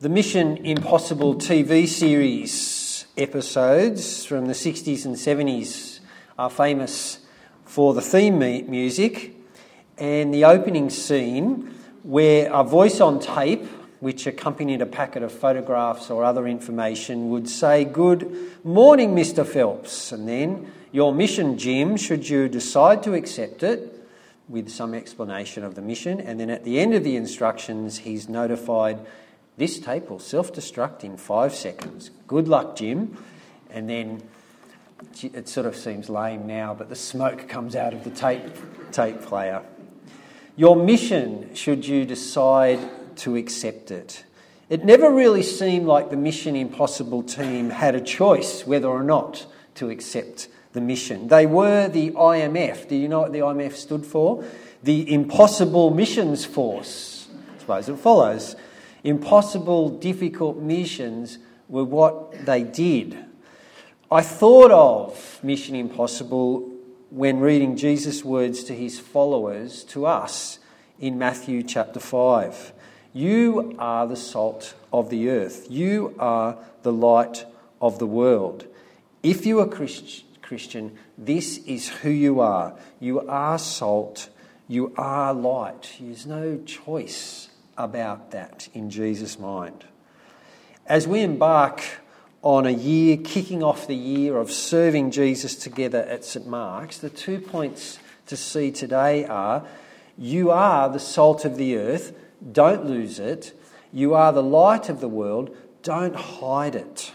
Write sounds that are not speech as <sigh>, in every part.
The Mission Impossible TV series episodes from the 60s and 70s are famous for the theme music and the opening scene where a voice on tape, which accompanied a packet of photographs or other information, would say, Good morning, Mr. Phelps, and then, Your mission, Jim, should you decide to accept it, with some explanation of the mission, and then at the end of the instructions, he's notified this tape will self destruct in five seconds. Good luck, Jim. And then it sort of seems lame now, but the smoke comes out of the tape, tape player. Your mission, should you decide to accept it. It never really seemed like the Mission Impossible team had a choice whether or not to accept the mission. They were the IMF. Do you know what the IMF stood for? The Impossible Missions Force. I suppose it follows impossible, difficult missions were what they did. I thought of Mission Impossible when reading Jesus' words to his followers, to us, in Matthew chapter 5. You are the salt of the earth, you are the light of the world. If you are a Christian, this is who you are. You are salt, you are light. There's no choice about that in Jesus' mind. As we embark on a year, kicking off the year of serving Jesus together at St. Mark's, the two points to see today are you are the salt of the earth, don't lose it. You are the light of the world, don't hide it.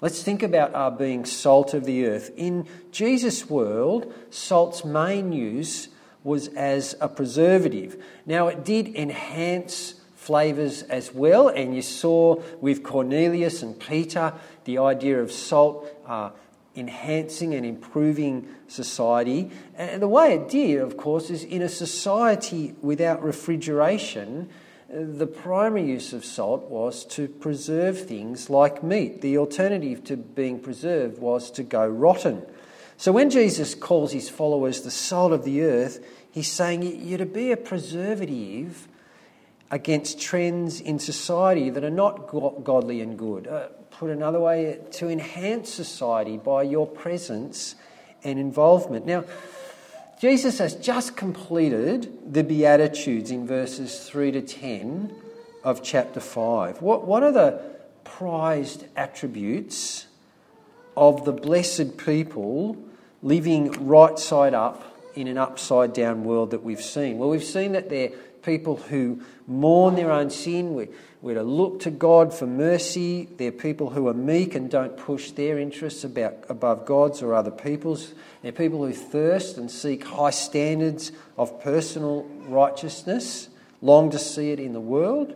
Let's think about our being salt of the earth. In Jesus' world, salt's main use was as a preservative. Now, it did enhance flavours as well. And you saw with Cornelius and Peter the idea of salt uh, enhancing and improving society. And the way it did, of course, is in a society without refrigeration. The primary use of salt was to preserve things like meat. The alternative to being preserved was to go rotten. So when Jesus calls his followers the salt of the earth, he's saying you're to be a preservative against trends in society that are not godly and good. Uh, put another way, to enhance society by your presence and involvement. Now, Jesus has just completed the Beatitudes in verses 3 to 10 of chapter 5. What, what are the prized attributes of the blessed people living right side up in an upside down world that we've seen? Well, we've seen that they're people who mourn their own sin. We're, to look to God for mercy. They're people who are meek and don't push their interests about, above God's or other people's. They're people who thirst and seek high standards of personal righteousness, long to see it in the world,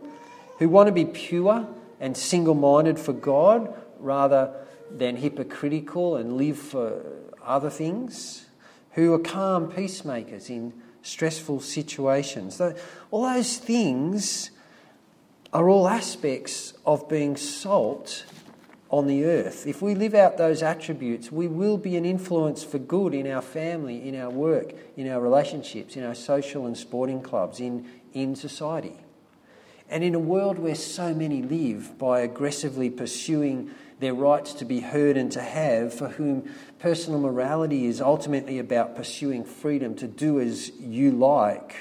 who want to be pure and single minded for God rather than hypocritical and live for other things, who are calm peacemakers in stressful situations. All those things are all aspects of being salt on the earth. If we live out those attributes, we will be an influence for good in our family, in our work, in our relationships, in our social and sporting clubs, in, in society. And in a world where so many live by aggressively pursuing their rights to be heard and to have, for whom personal morality is ultimately about pursuing freedom to do as you like,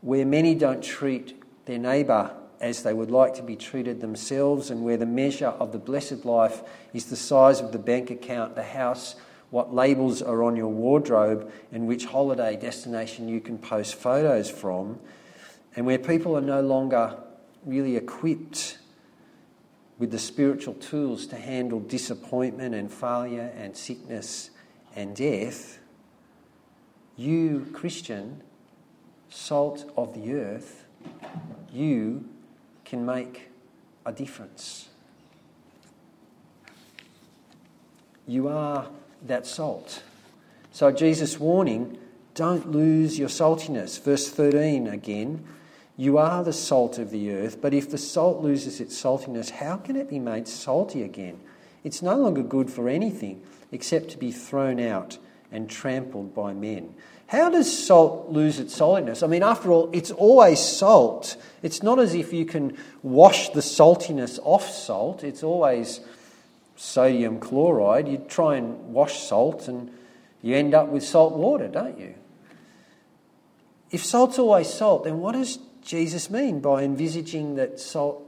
where many don't treat their neighbour as they would like to be treated themselves, and where the measure of the blessed life is the size of the bank account, the house, what labels are on your wardrobe, and which holiday destination you can post photos from, and where people are no longer really equipped with the spiritual tools to handle disappointment and failure and sickness and death, you, Christian, salt of the earth, you can make a difference. You are that salt. So, Jesus' warning don't lose your saltiness. Verse 13 again you are the salt of the earth, but if the salt loses its saltiness, how can it be made salty again? It's no longer good for anything except to be thrown out and trampled by men. how does salt lose its saltiness? I mean, after all, it's always salt. It's not as if you can wash the saltiness off salt, it's always sodium chloride. You try and wash salt and you end up with salt water, don't you? If salt's always salt, then what does Jesus mean by envisaging that salt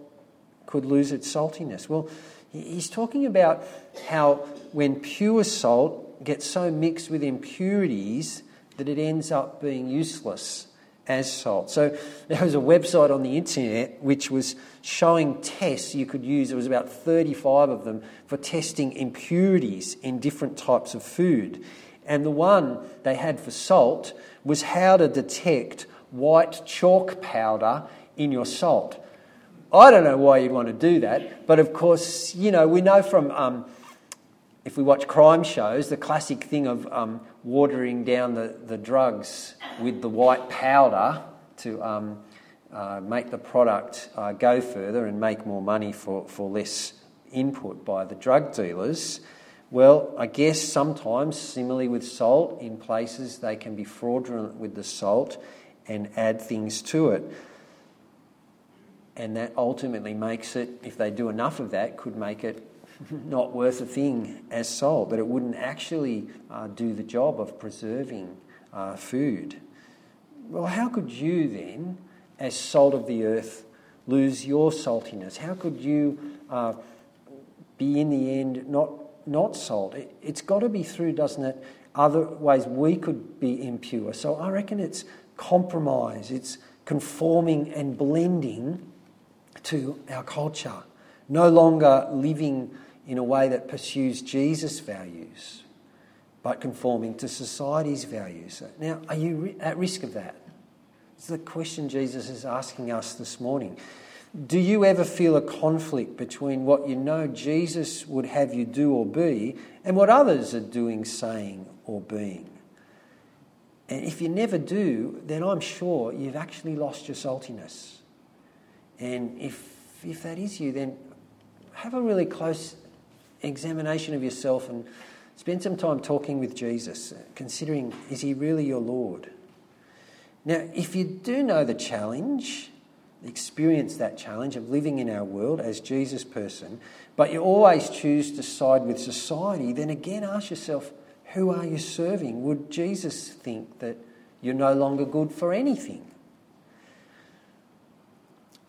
could lose its saltiness? Well, he's talking about how when pure salt gets so mixed with impurities that it ends up being useless as salt. So there was a website on the internet which was showing tests you could use. There was about 35 of them for testing impurities in different types of food. And the one they had for salt was how to detect white chalk powder in your salt. I don't know why you'd want to do that, but of course, you know, we know from um, if we watch crime shows, the classic thing of um, watering down the, the drugs with the white powder to um, uh, make the product uh, go further and make more money for, for less input by the drug dealers. Well, I guess sometimes, similarly with salt, in places they can be fraudulent with the salt and add things to it. And that ultimately makes it, if they do enough of that, could make it <laughs> not worth a thing as salt, but it wouldn't actually uh, do the job of preserving uh, food. Well, how could you then, as salt of the earth, lose your saltiness? How could you uh, be in the end not, not salt? It, it's got to be through, doesn't it? Other ways we could be impure. So I reckon it's compromise, it's conforming and blending to our culture. No longer living in a way that pursues Jesus' values, but conforming to society's values. Now, are you at risk of that? It's the question Jesus is asking us this morning. Do you ever feel a conflict between what you know Jesus would have you do or be and what others are doing, saying, or being? And if you never do, then I'm sure you've actually lost your saltiness. And if, if that is you, then have a really close examination of yourself and spend some time talking with Jesus, considering is he really your Lord? Now, if you do know the challenge, experience that challenge of living in our world as Jesus' person, but you always choose to side with society, then again ask yourself, who are you serving? Would Jesus think that you're no longer good for anything?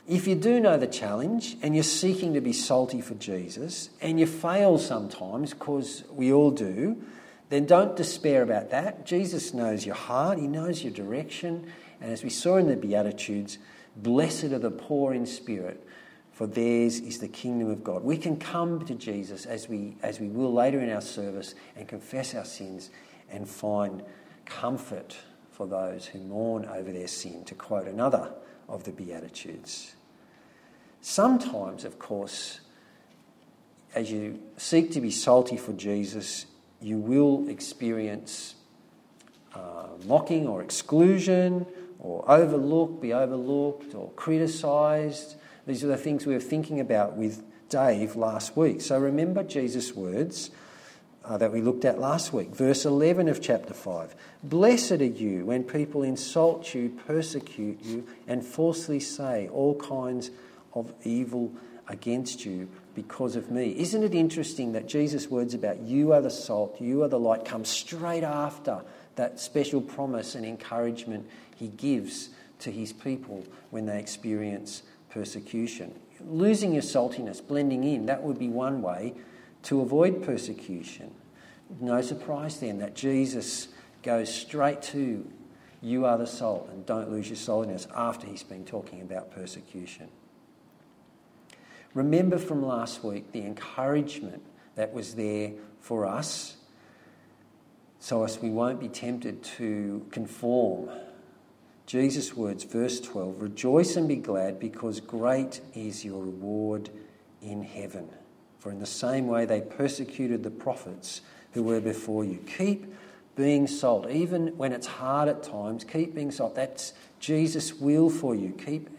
If you do know the challenge and you're seeking to be salty for Jesus and you fail sometimes, because we all do, then don't despair about that. Jesus knows your heart, He knows your direction. And as we saw in the Beatitudes, blessed are the poor in spirit, for theirs is the kingdom of God. We can come to Jesus as we, as we will later in our service and confess our sins and find comfort for those who mourn over their sin, to quote another of the Beatitudes. Sometimes, of course, as you seek to be salty for Jesus, you will experience uh, mocking or exclusion or overlooked, be overlooked or criticised. These are the things we were thinking about with Dave last week. So remember Jesus' words uh, that we looked at last week. Verse 11 of chapter 5. Blessed are you when people insult you, persecute you, and falsely say all kinds of evil against you because of me. Isn't it interesting that Jesus' words about you are the salt, you are the light come straight after that special promise and encouragement he gives to his people when they experience persecution? Losing your saltiness, blending in, that would be one way to avoid persecution. No surprise then that Jesus goes straight to you are the salt and don't lose your saltiness after he's been talking about persecution. Remember from last week the encouragement that was there for us so as we won't be tempted to conform. Jesus' words, verse 12 Rejoice and be glad because great is your reward in heaven. For in the same way they persecuted the prophets who were before you. Keep being salt, even when it's hard at times. Keep being salt. That's Jesus' will for you. Keep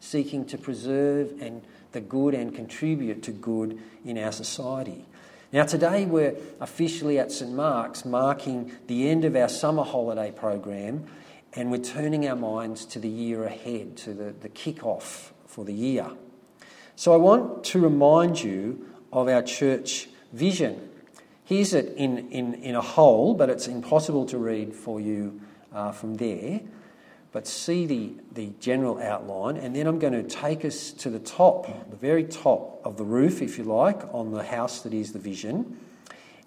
seeking to preserve and the good and contribute to good in our society. Now, today we're officially at St Mark's, marking the end of our summer holiday program, and we're turning our minds to the year ahead, to the, the kick-off for the year. So I want to remind you of our church vision. Here's it in, in, in a whole, but it's impossible to read for you uh, from there but see the, the general outline, and then I'm going to take us to the top, the very top of the roof, if you like, on the house that is the vision.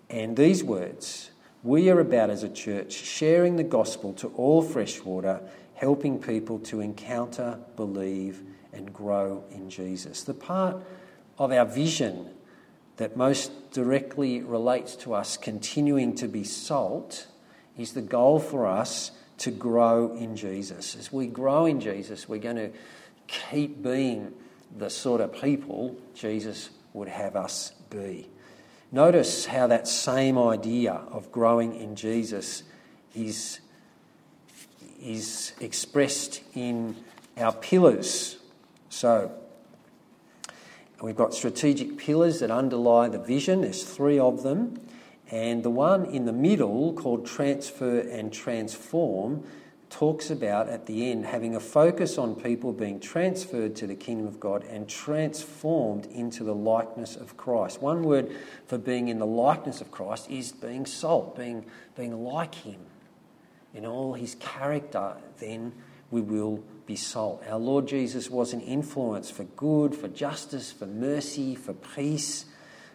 And these words We are about as a church sharing the gospel to all freshwater, helping people to encounter, believe, and grow in Jesus. The part of our vision that most directly relates to us continuing to be salt is the goal for us to grow in Jesus. As we grow in Jesus, we're going to keep being the sort of people Jesus would have us be. Notice how that same idea of growing in Jesus is, is expressed in our pillars. So, we've got strategic pillars that underlie the vision, there's three of them. And the one in the middle, called Transfer and Transform, talks about at the end having a focus on people being transferred to the kingdom of God and transformed into the likeness of Christ. One word for being in the likeness of Christ is being salt, being, being like Him. In all His character, then we will be salt. Our Lord Jesus was an influence for good, for justice, for mercy, for peace.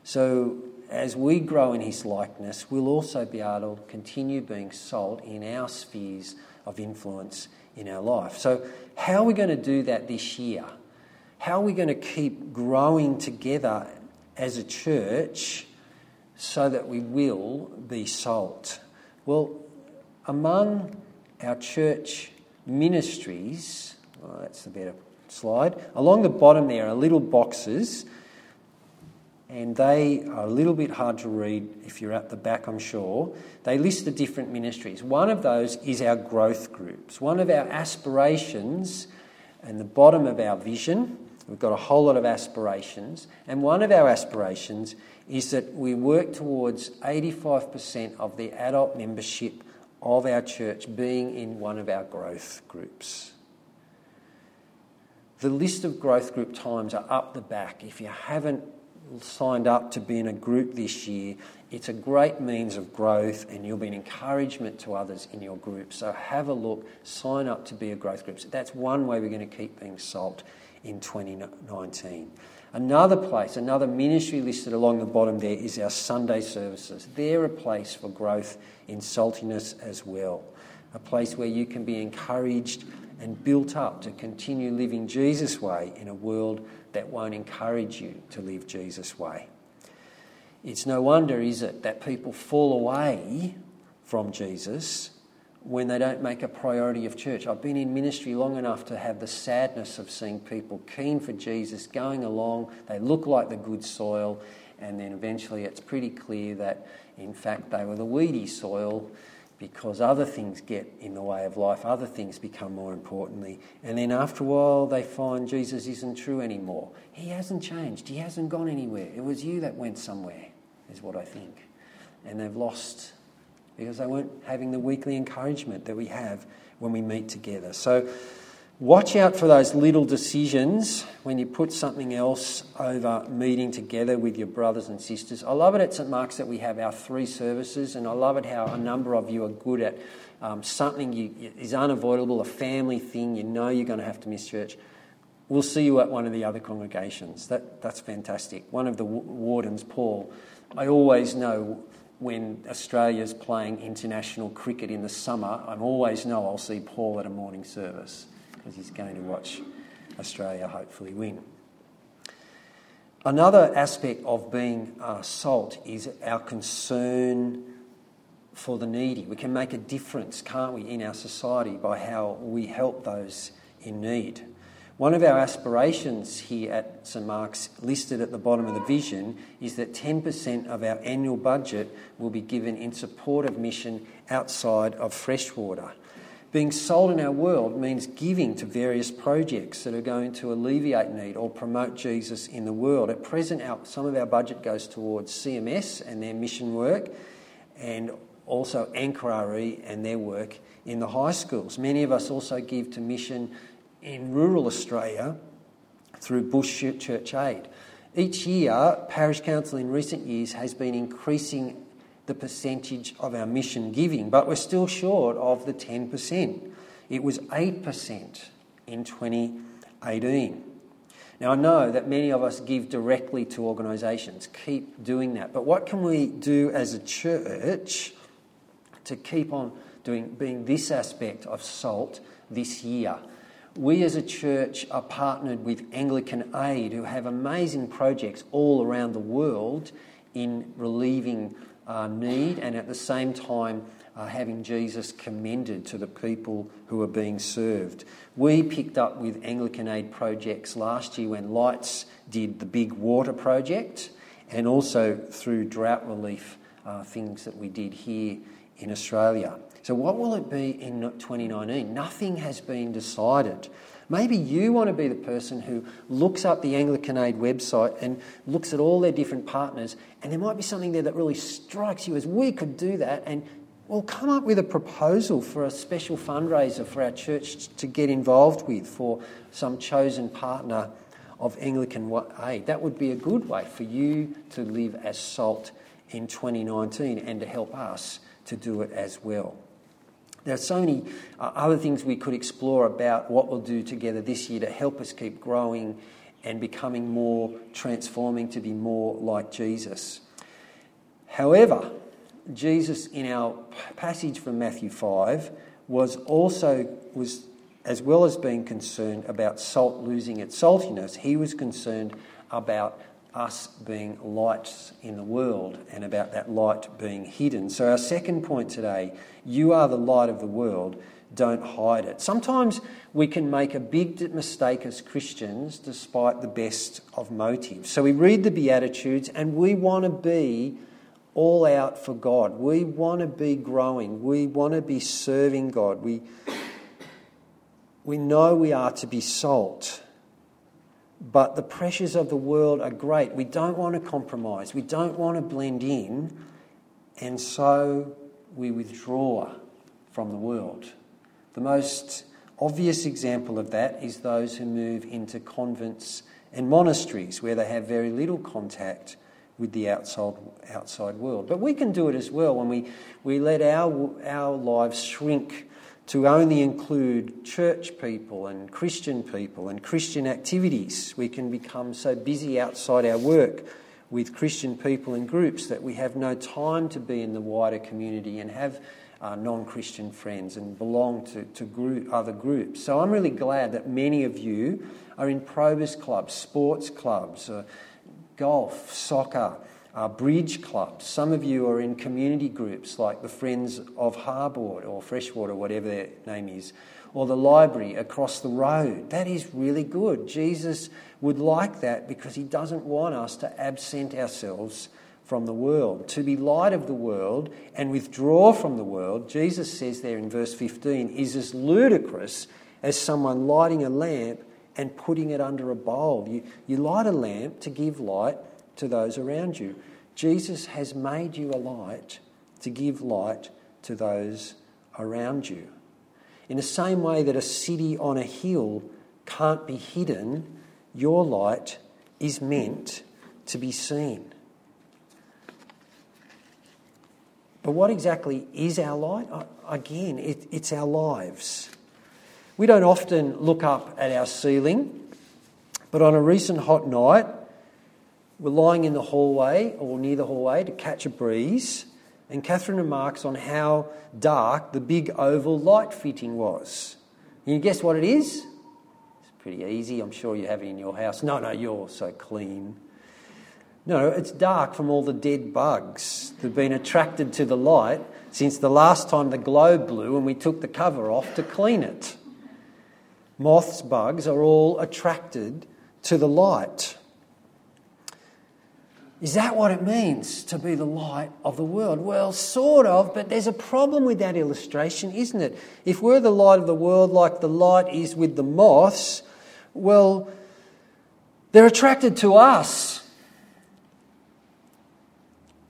So as we grow in his likeness, we'll also be able to continue being salt in our spheres of influence in our life. So, how are we going to do that this year? How are we going to keep growing together as a church so that we will be salt? Well, among our church ministries, well, that's a better slide, along the bottom there are little boxes and they are a little bit hard to read if you're at the back, I'm sure. They list the different ministries. One of those is our growth groups. One of our aspirations, and the bottom of our vision, we've got a whole lot of aspirations, and one of our aspirations is that we work towards 85% of the adult membership of our church being in one of our growth groups. The list of growth group times are up the back. If you haven't signed up to be in a group this year, it's a great means of growth and you'll be an encouragement to others in your group. So have a look, sign up to be a growth group. So that's one way we're going to keep being salt in 2019. Another place, another ministry listed along the bottom there is our Sunday services. They're a place for growth in saltiness as well, a place where you can be encouraged and built up to continue living Jesus' way in a world that won't encourage you to live Jesus' way. It's no wonder, is it, that people fall away from Jesus when they don't make a priority of church. I've been in ministry long enough to have the sadness of seeing people keen for Jesus, going along, they look like the good soil, and then eventually it's pretty clear that, in fact, they were the weedy soil because other things get in the way of life, other things become more importantly. And then after a while, they find Jesus isn't true anymore. He hasn't changed, He hasn't gone anywhere. It was you that went somewhere, is what I think. And they've lost because they weren't having the weekly encouragement that we have when we meet together. So, Watch out for those little decisions when you put something else over meeting together with your brothers and sisters. I love it at St Mark's that we have our three services, and I love it how a number of you are good at um, something you, is unavoidable, a family thing. You know you're going to have to miss church. We'll see you at one of the other congregations. That, that's fantastic. One of the wardens, Paul, I always know when Australia's playing international cricket in the summer, I always know I'll see Paul at a morning service because he's going to watch Australia hopefully win. Another aspect of being uh, salt is our concern for the needy. We can make a difference, can't we, in our society by how we help those in need. One of our aspirations here at St Mark's, listed at the bottom of the vision, is that 10% of our annual budget will be given in support of mission outside of freshwater. Being sold in our world means giving to various projects that are going to alleviate need or promote Jesus in the world. At present, our, some of our budget goes towards CMS and their mission work, and also Anchor RE and their work in the high schools. Many of us also give to mission in rural Australia through Bush Church Aid. Each year, Parish Council in recent years has been increasing the percentage of our mission giving, but we're still short of the 10%. It was 8% in 2018. Now, I know that many of us give directly to organisations. Keep doing that. But what can we do as a church to keep on doing being this aspect of salt this year? We as a church are partnered with Anglican Aid, who have amazing projects all around the world in relieving uh, need and at the same time uh, having Jesus commended to the people who are being served. We picked up with Anglican Aid projects last year when Lights did the big water project and also through drought relief uh, things that we did here in Australia. So, what will it be in 2019? Nothing has been decided. Maybe you want to be the person who looks up the Anglican Aid website and looks at all their different partners, and there might be something there that really strikes you as we could do that, and we'll come up with a proposal for a special fundraiser for our church to get involved with for some chosen partner of Anglican Aid. That would be a good way for you to live as salt in 2019 and to help us to do it as well. There are so many uh, other things we could explore about what we'll do together this year to help us keep growing and becoming more transforming to be more like Jesus. However, Jesus in our passage from Matthew 5 was also was as well as being concerned about salt losing its saltiness, he was concerned about us being lights in the world and about that light being hidden. So, our second point today you are the light of the world, don't hide it. Sometimes we can make a big mistake as Christians despite the best of motives. So, we read the Beatitudes and we want to be all out for God. We want to be growing. We want to be serving God. We, we know we are to be salt but the pressures of the world are great. We don't want to compromise, we don't want to blend in, and so we withdraw from the world. The most obvious example of that is those who move into convents and monasteries where they have very little contact with the outside, outside world. But we can do it as well when we, we let our, our lives shrink to only include church people and Christian people and Christian activities. We can become so busy outside our work with Christian people and groups that we have no time to be in the wider community and have uh, non Christian friends and belong to, to group, other groups. So I'm really glad that many of you are in Probus clubs, sports clubs, uh, golf, soccer uh, bridge clubs. Some of you are in community groups like the Friends of Harbord or Freshwater, whatever their name is, or the library across the road. That is really good. Jesus would like that because he doesn't want us to absent ourselves from the world. To be light of the world and withdraw from the world, Jesus says there in verse 15, is as ludicrous as someone lighting a lamp and putting it under a bowl. You, you light a lamp to give light to those around you. Jesus has made you a light to give light to those around you. In the same way that a city on a hill can't be hidden, your light is meant to be seen. But what exactly is our light? Uh, again, it, it's our lives. We don't often look up at our ceiling, but on a recent hot night, were lying in the hallway or near the hallway to catch a breeze, and Catherine remarks on how dark the big oval light fitting was. Can you guess what it is? It's pretty easy. I'm sure you have it in your house. No, no, you're so clean. No, it's dark from all the dead bugs that have been attracted to the light since the last time the globe blew and we took the cover off to clean it. Moths, bugs are all attracted to the light. Is that what it means to be the light of the world? Well, sort of, but there's a problem with that illustration, isn't it? If we're the light of the world, like the light is with the moths, well, they're attracted to us.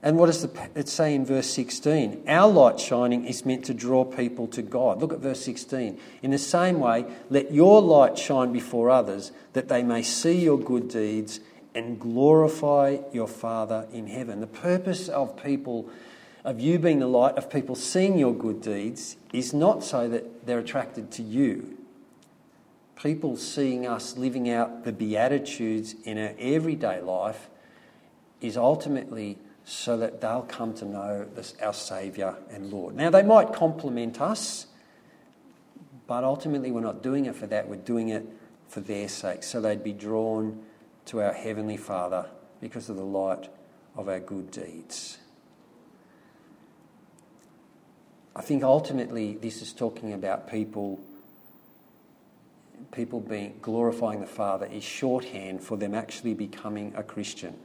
And what does it say in verse 16? Our light shining is meant to draw people to God. Look at verse 16. In the same way, let your light shine before others, that they may see your good deeds and glorify your Father in heaven. The purpose of people, of you being the light, of people seeing your good deeds, is not so that they're attracted to you. People seeing us living out the Beatitudes in our everyday life is ultimately so that they'll come to know this, our Saviour and Lord. Now, they might compliment us, but ultimately we're not doing it for that, we're doing it for their sake, so they'd be drawn to our Heavenly Father because of the light of our good deeds. I think ultimately this is talking about people people being glorifying the Father is shorthand for them actually becoming a Christian.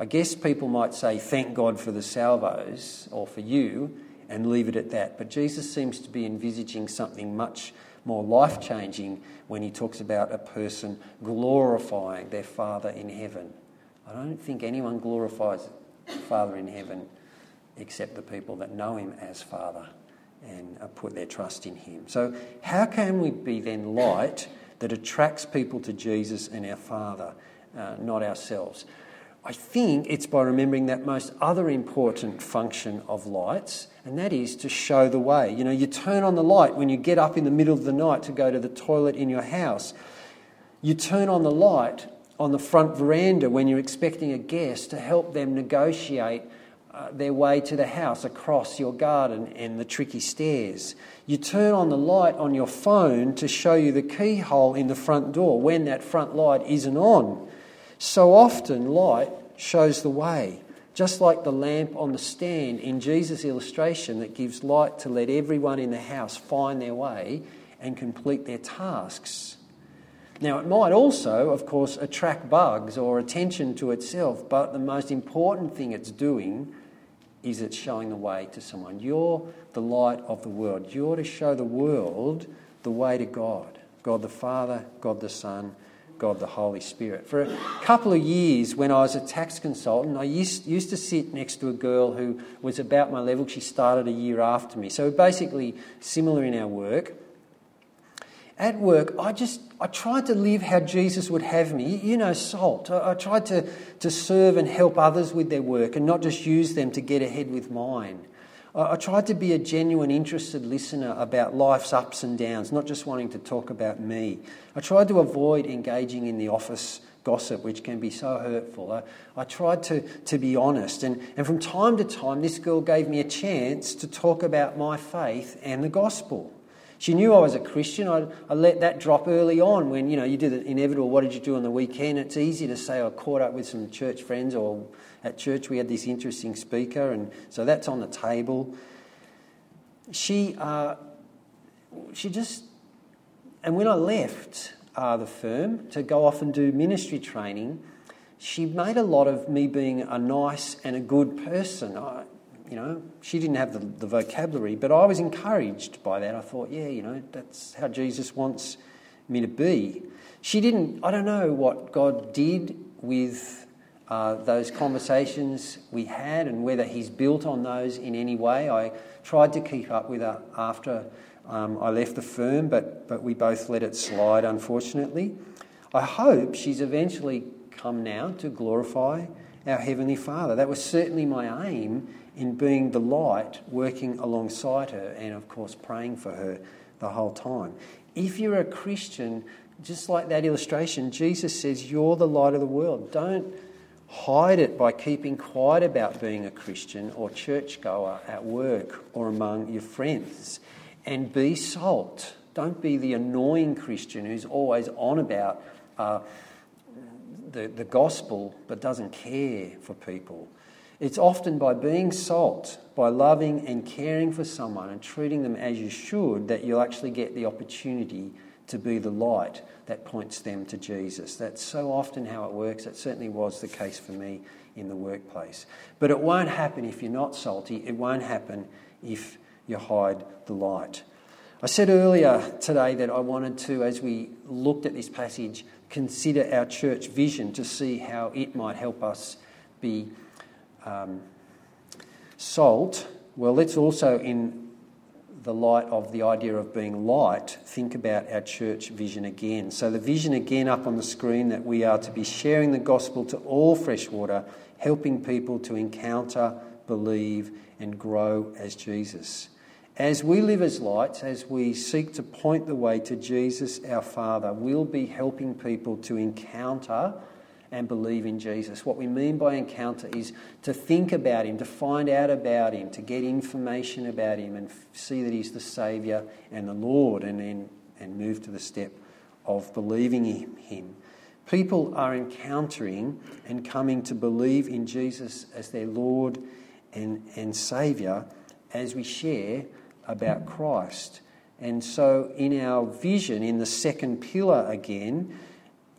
I guess people might say thank God for the salvos or for you and leave it at that. But Jesus seems to be envisaging something much more life changing when he talks about a person glorifying their Father in heaven. I don't think anyone glorifies Father in heaven except the people that know him as Father and put their trust in him. So, how can we be then light that attracts people to Jesus and our Father, uh, not ourselves? I think it's by remembering that most other important function of lights, and that is to show the way. You know, you turn on the light when you get up in the middle of the night to go to the toilet in your house. You turn on the light on the front veranda when you're expecting a guest to help them negotiate uh, their way to the house across your garden and the tricky stairs. You turn on the light on your phone to show you the keyhole in the front door when that front light isn't on. So often, light shows the way, just like the lamp on the stand in Jesus' illustration that gives light to let everyone in the house find their way and complete their tasks. Now, it might also, of course, attract bugs or attention to itself, but the most important thing it's doing is it's showing the way to someone. You're the light of the world. You're to show the world the way to God God the Father, God the Son, God the Holy Spirit. For a couple of years, when I was a tax consultant, I used, used to sit next to a girl who was about my level. She started a year after me. So basically, similar in our work. At work, I just I tried to live how Jesus would have me. You know, salt. I, I tried to, to serve and help others with their work and not just use them to get ahead with mine. I tried to be a genuine, interested listener about life's ups and downs, not just wanting to talk about me. I tried to avoid engaging in the office gossip, which can be so hurtful. I, I tried to, to be honest. And, and from time to time, this girl gave me a chance to talk about my faith and the gospel. She knew I was a Christian. I, I let that drop early on when, you know, you do the inevitable, what did you do on the weekend? It's easy to say I caught up with some church friends or at church we had this interesting speaker, and so that's on the table. She, uh, she just, and when I left uh, the firm to go off and do ministry training, she made a lot of me being a nice and a good person. I, you know, she didn't have the, the vocabulary, but I was encouraged by that. I thought, yeah, you know, that's how Jesus wants me to be. She didn't, I don't know what God did with uh, those conversations we had and whether he's built on those in any way. I tried to keep up with her after um, I left the firm, but, but we both let it slide, unfortunately. I hope she's eventually come now to glorify our Heavenly Father. That was certainly my aim in being the light, working alongside her, and of course, praying for her the whole time. If you're a Christian, just like that illustration, Jesus says, You're the light of the world. Don't hide it by keeping quiet about being a Christian or churchgoer at work or among your friends. And be salt. Don't be the annoying Christian who's always on about uh, the, the gospel but doesn't care for people. It's often by being salt, by loving and caring for someone and treating them as you should, that you'll actually get the opportunity to be the light that points them to Jesus. That's so often how it works. It certainly was the case for me in the workplace. But it won't happen if you're not salty. It won't happen if you hide the light. I said earlier today that I wanted to, as we looked at this passage, consider our church vision to see how it might help us be um, salt. Well, let's also, in the light of the idea of being light, think about our church vision again. So, the vision again up on the screen that we are to be sharing the gospel to all freshwater, helping people to encounter, believe, and grow as Jesus. As we live as lights, as we seek to point the way to Jesus our Father, we'll be helping people to encounter and believe in Jesus. What we mean by encounter is to think about Him, to find out about Him, to get information about Him and see that He's the Saviour and the Lord, and then and move to the step of believing in Him. People are encountering and coming to believe in Jesus as their Lord and, and Saviour as we share about Christ. And so, in our vision, in the second pillar again,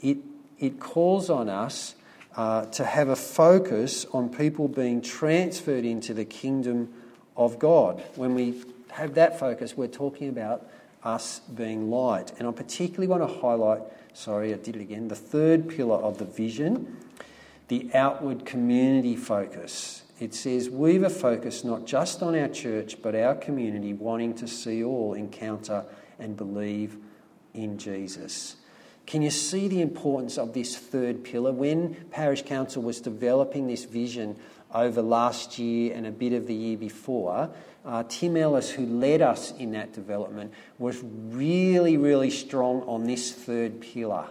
it, it calls on us uh, to have a focus on people being transferred into the kingdom of God. When we have that focus, we're talking about us being light. And I particularly want to highlight, sorry, I did it again, the third pillar of the vision, the outward community focus. It says, We've a focus not just on our church, but our community, wanting to see all encounter and believe in Jesus. Can you see the importance of this third pillar? When Parish Council was developing this vision over last year and a bit of the year before, uh, Tim Ellis, who led us in that development, was really, really strong on this third pillar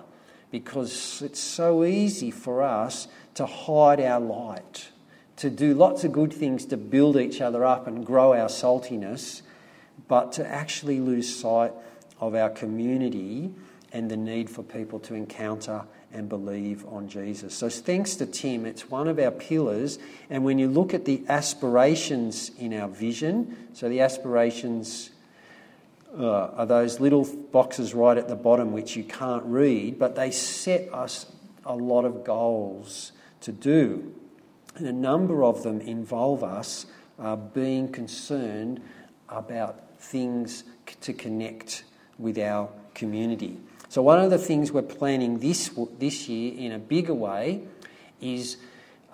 because it's so easy for us to hide our light to do lots of good things to build each other up and grow our saltiness, but to actually lose sight of our community and the need for people to encounter and believe on Jesus. So, thanks to Tim, it's one of our pillars. And when you look at the aspirations in our vision, so the aspirations uh, are those little boxes right at the bottom which you can't read, but they set us a lot of goals to do. And a number of them involve us uh, being concerned about things to connect with our community. So, one of the things we're planning this, this year in a bigger way is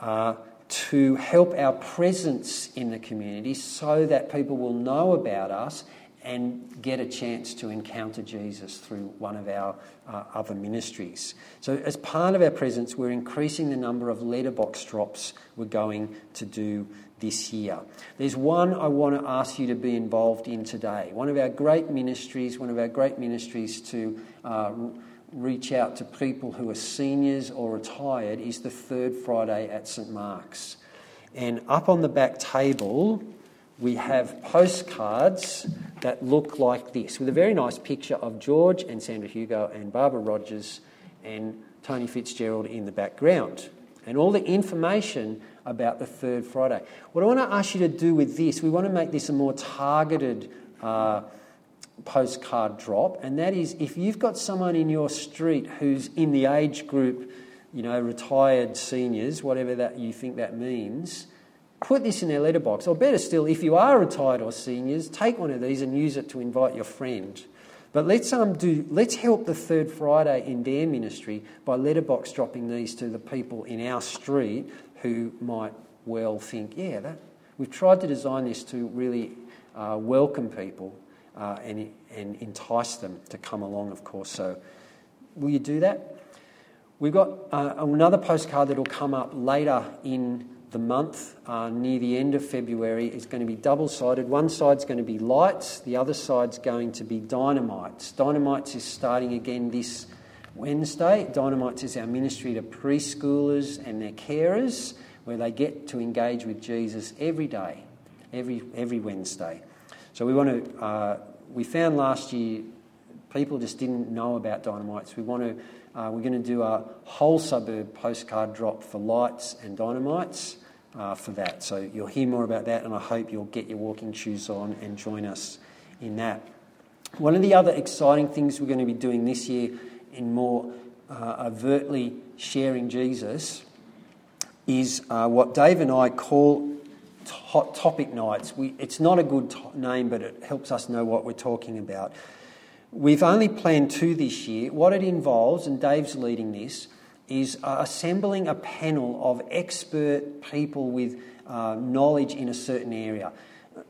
uh, to help our presence in the community so that people will know about us and get a chance to encounter Jesus through one of our uh, other ministries. So, as part of our presence, we're increasing the number of letterbox drops we're going to do this year. There's one I want to ask you to be involved in today. One of our great ministries, one of our great ministries to uh, reach out to people who are seniors or retired, is the third Friday at St Mark's. And up on the back table, we have postcards that look like this, with a very nice picture of George and Sandra Hugo and Barbara Rogers and Tony Fitzgerald in the background. And all the information about the third Friday. What I want to ask you to do with this, we want to make this a more targeted uh, postcard drop, and that is if you've got someone in your street who's in the age group, you know, retired seniors, whatever that you think that means, put this in their letterbox. Or better still, if you are retired or seniors, take one of these and use it to invite your friend. But let's, um, do, let's help the Third Friday in their ministry by letterbox dropping these to the people in our street who might well think, yeah, that, we've tried to design this to really uh, welcome people uh, and, and entice them to come along, of course. So, will you do that? We've got uh, another postcard that will come up later in the month uh, near the end of February is going to be double sided. One side's going to be lights, the other side's going to be dynamites. Dynamites is starting again this Wednesday. Dynamites is our ministry to preschoolers and their carers, where they get to engage with Jesus every day, every, every Wednesday. So we want to, uh, we found last year people just didn't know about dynamites. We want to uh, we're going to do a whole suburb postcard drop for lights and dynamites uh, for that. So you'll hear more about that, and I hope you'll get your walking shoes on and join us in that. One of the other exciting things we're going to be doing this year in more uh, overtly sharing Jesus is uh, what Dave and I call hot topic nights. We, it's not a good name, but it helps us know what we're talking about. We've only planned two this year. What it involves, and Dave's leading this, is uh, assembling a panel of expert people with uh, knowledge in a certain area.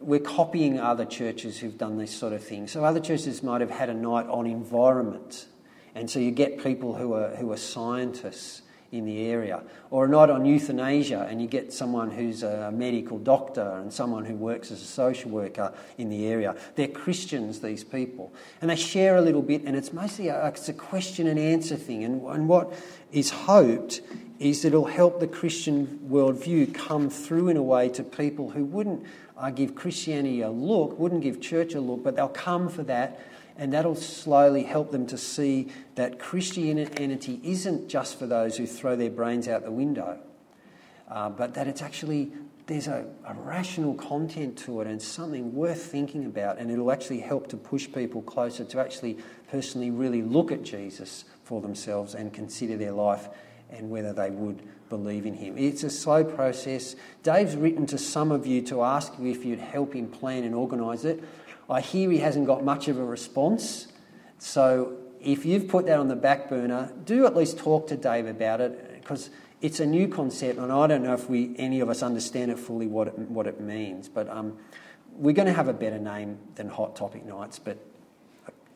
We're copying other churches who've done this sort of thing. So, other churches might have had a night on environment, and so you get people who are, who are scientists in the area. Or a night on euthanasia, and you get someone who's a medical doctor and someone who works as a social worker in the area. They're Christians, these people. And they share a little bit, and it's mostly a, it's a question and answer thing. And, and what is hoped is that it'll help the Christian worldview come through in a way to people who wouldn't uh, give Christianity a look, wouldn't give church a look, but they'll come for that and that'll slowly help them to see that Christianity isn't just for those who throw their brains out the window, uh, but that it's actually there's a, a, rational content to it and something worth thinking about, and it'll actually help to push people closer to actually personally really look at Jesus for themselves and consider their life and whether they would believe in him. It's a slow process. Dave's written to some of you to ask you if you'd help him plan and organise it. I hear he hasn't got much of a response. So if you've put that on the back burner, do at least talk to Dave about it because it's a new concept and I don't know if we any of us understand it fully what it, what it means. But um, we're going to have a better name than Hot Topic Nights, but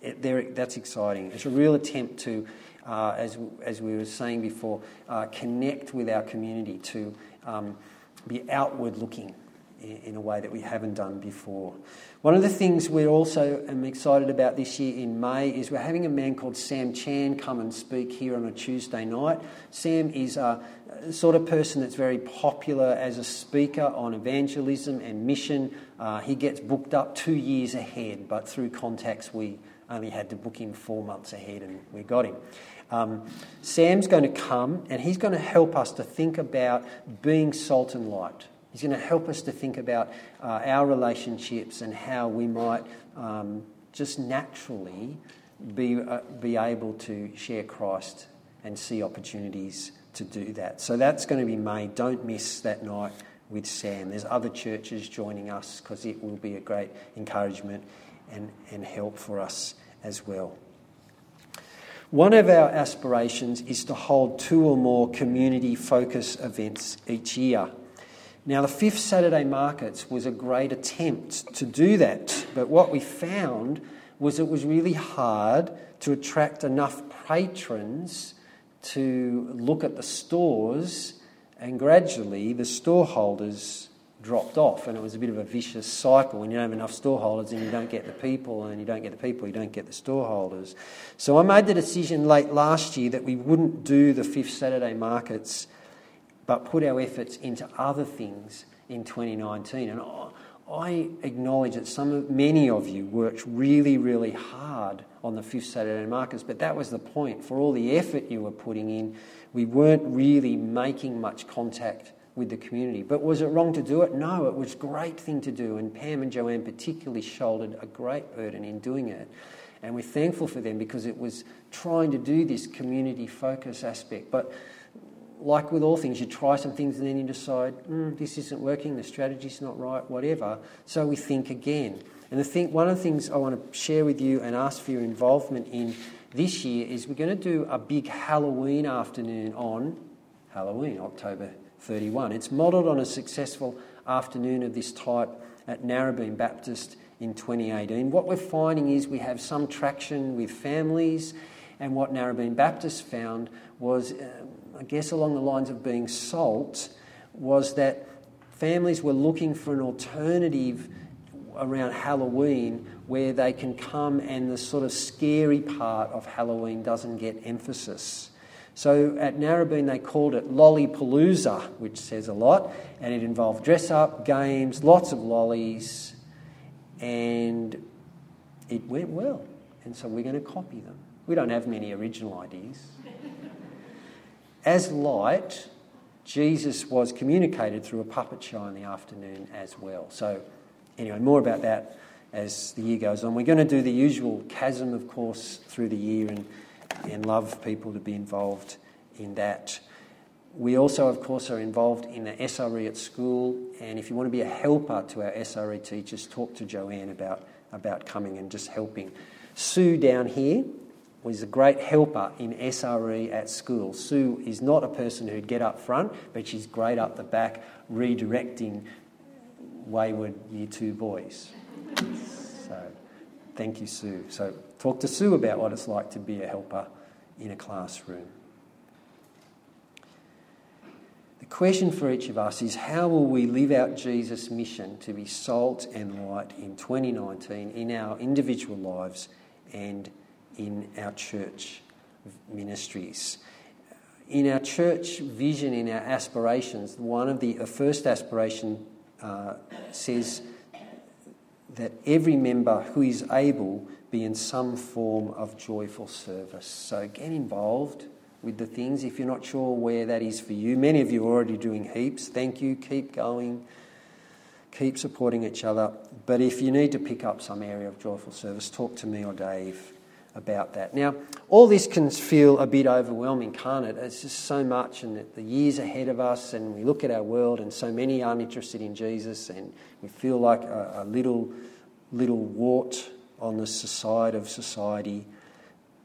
it, that's exciting. It's a real attempt to, uh, as, as we were saying before, uh, connect with our community, to um, be outward looking in a way that we haven't done before. One of the things we're also am excited about this year in May is we're having a man called Sam Chan come and speak here on a Tuesday night. Sam is a sort of person that's very popular as a speaker on evangelism and mission. Uh, he gets booked up two years ahead, but through contacts we only had to book him four months ahead and we got him. Um, Sam's going to come and he's going to help us to think about being salt and light. He's going to help us to think about uh, our relationships and how we might um, just naturally be, uh, be able to share Christ and see opportunities to do that. So that's going to be made. Don't miss that night with Sam. There's other churches joining us because it will be a great encouragement and, and help for us as well. One of our aspirations is to hold two or more community focus events each year. Now, the fifth Saturday markets was a great attempt to do that, but what we found was it was really hard to attract enough patrons to look at the stores, and gradually the storeholders dropped off, and it was a bit of a vicious cycle. When you don't have enough storeholders, and you don't get the people, and you don't get the people, you don't get the storeholders. So I made the decision late last year that we wouldn't do the fifth Saturday markets but put our efforts into other things in 2019. And I acknowledge that some of, many of you worked really, really hard on the fifth Saturday markets, but that was the point. For all the effort you were putting in, we weren't really making much contact with the community. But was it wrong to do it? No, it was a great thing to do, and Pam and Joanne particularly shouldered a great burden in doing it. And we're thankful for them because it was trying to do this community focus aspect. But like with all things, you try some things and then you decide, mm, this isn't working, the strategy's not right, whatever. So we think again. And the thing, one of the things I want to share with you and ask for your involvement in this year is we're going to do a big Halloween afternoon on Halloween, October 31. It's modelled on a successful afternoon of this type at Narrabeen Baptist in 2018. What we're finding is we have some traction with families, and what Narrabeen Baptist found was uh, I guess along the lines of being salt, was that families were looking for an alternative around Halloween where they can come and the sort of scary part of Halloween doesn't get emphasis. So at Narrabeen, they called it Lollipalooza, which says a lot, and it involved dress up, games, lots of lollies, and it went well. And so we're going to copy them. We don't have many original ideas. As light, Jesus was communicated through a puppet show in the afternoon as well. So, anyway, more about that as the year goes on. We're going to do the usual chasm, of course, through the year and, and love people to be involved in that. We also, of course, are involved in the SRE at school, and if you want to be a helper to our SRE teachers, talk to Joanne about, about coming and just helping. Sue down here was a great helper in SRE at school. Sue is not a person who'd get up front, but she's great up the back, redirecting wayward year two boys. So, thank you, Sue. So, talk to Sue about what it's like to be a helper in a classroom. The question for each of us is how will we live out Jesus' mission to be salt and light in 2019 in our individual lives and in our church ministries? In our church vision, in our aspirations, one of the, first aspiration uh, says that every member who is able be in some form of joyful service. So get involved with the things. If you're not sure where that is for you, many of you are already doing heaps. Thank you. Keep going. Keep supporting each other. But if you need to pick up some area of joyful service, talk to me or Dave about that. Now, all this can feel a bit overwhelming, can't it? It's just so much, and the years ahead of us, and we look at our world, and so many aren't interested in Jesus, and we feel like a, a little, little wart on the side of society.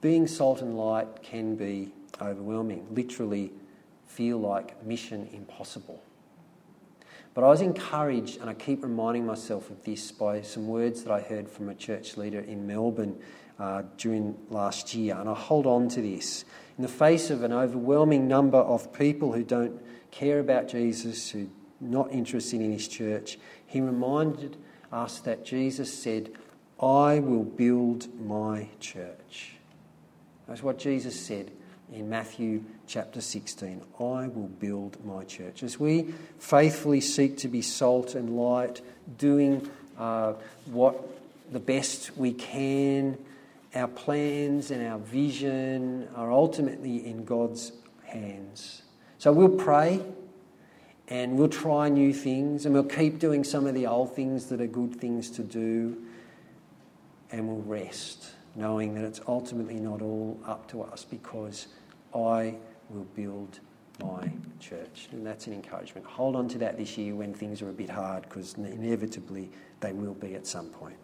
Being salt and light can be overwhelming, literally feel like mission impossible. But I was encouraged, and I keep reminding myself of this by some words that I heard from a church leader in Melbourne uh, during last year. And I hold on to this. In the face of an overwhelming number of people who don't care about Jesus, who are not interested in his church, he reminded us that Jesus said, I will build my church. That's what Jesus said in Matthew chapter 16. I will build my church. As we faithfully seek to be salt and light, doing uh, what the best we can, our plans and our vision are ultimately in God's hands. So we'll pray and we'll try new things and we'll keep doing some of the old things that are good things to do and we'll rest knowing that it's ultimately not all up to us because I will build my church. And that's an encouragement. Hold on to that this year when things are a bit hard because inevitably they will be at some point.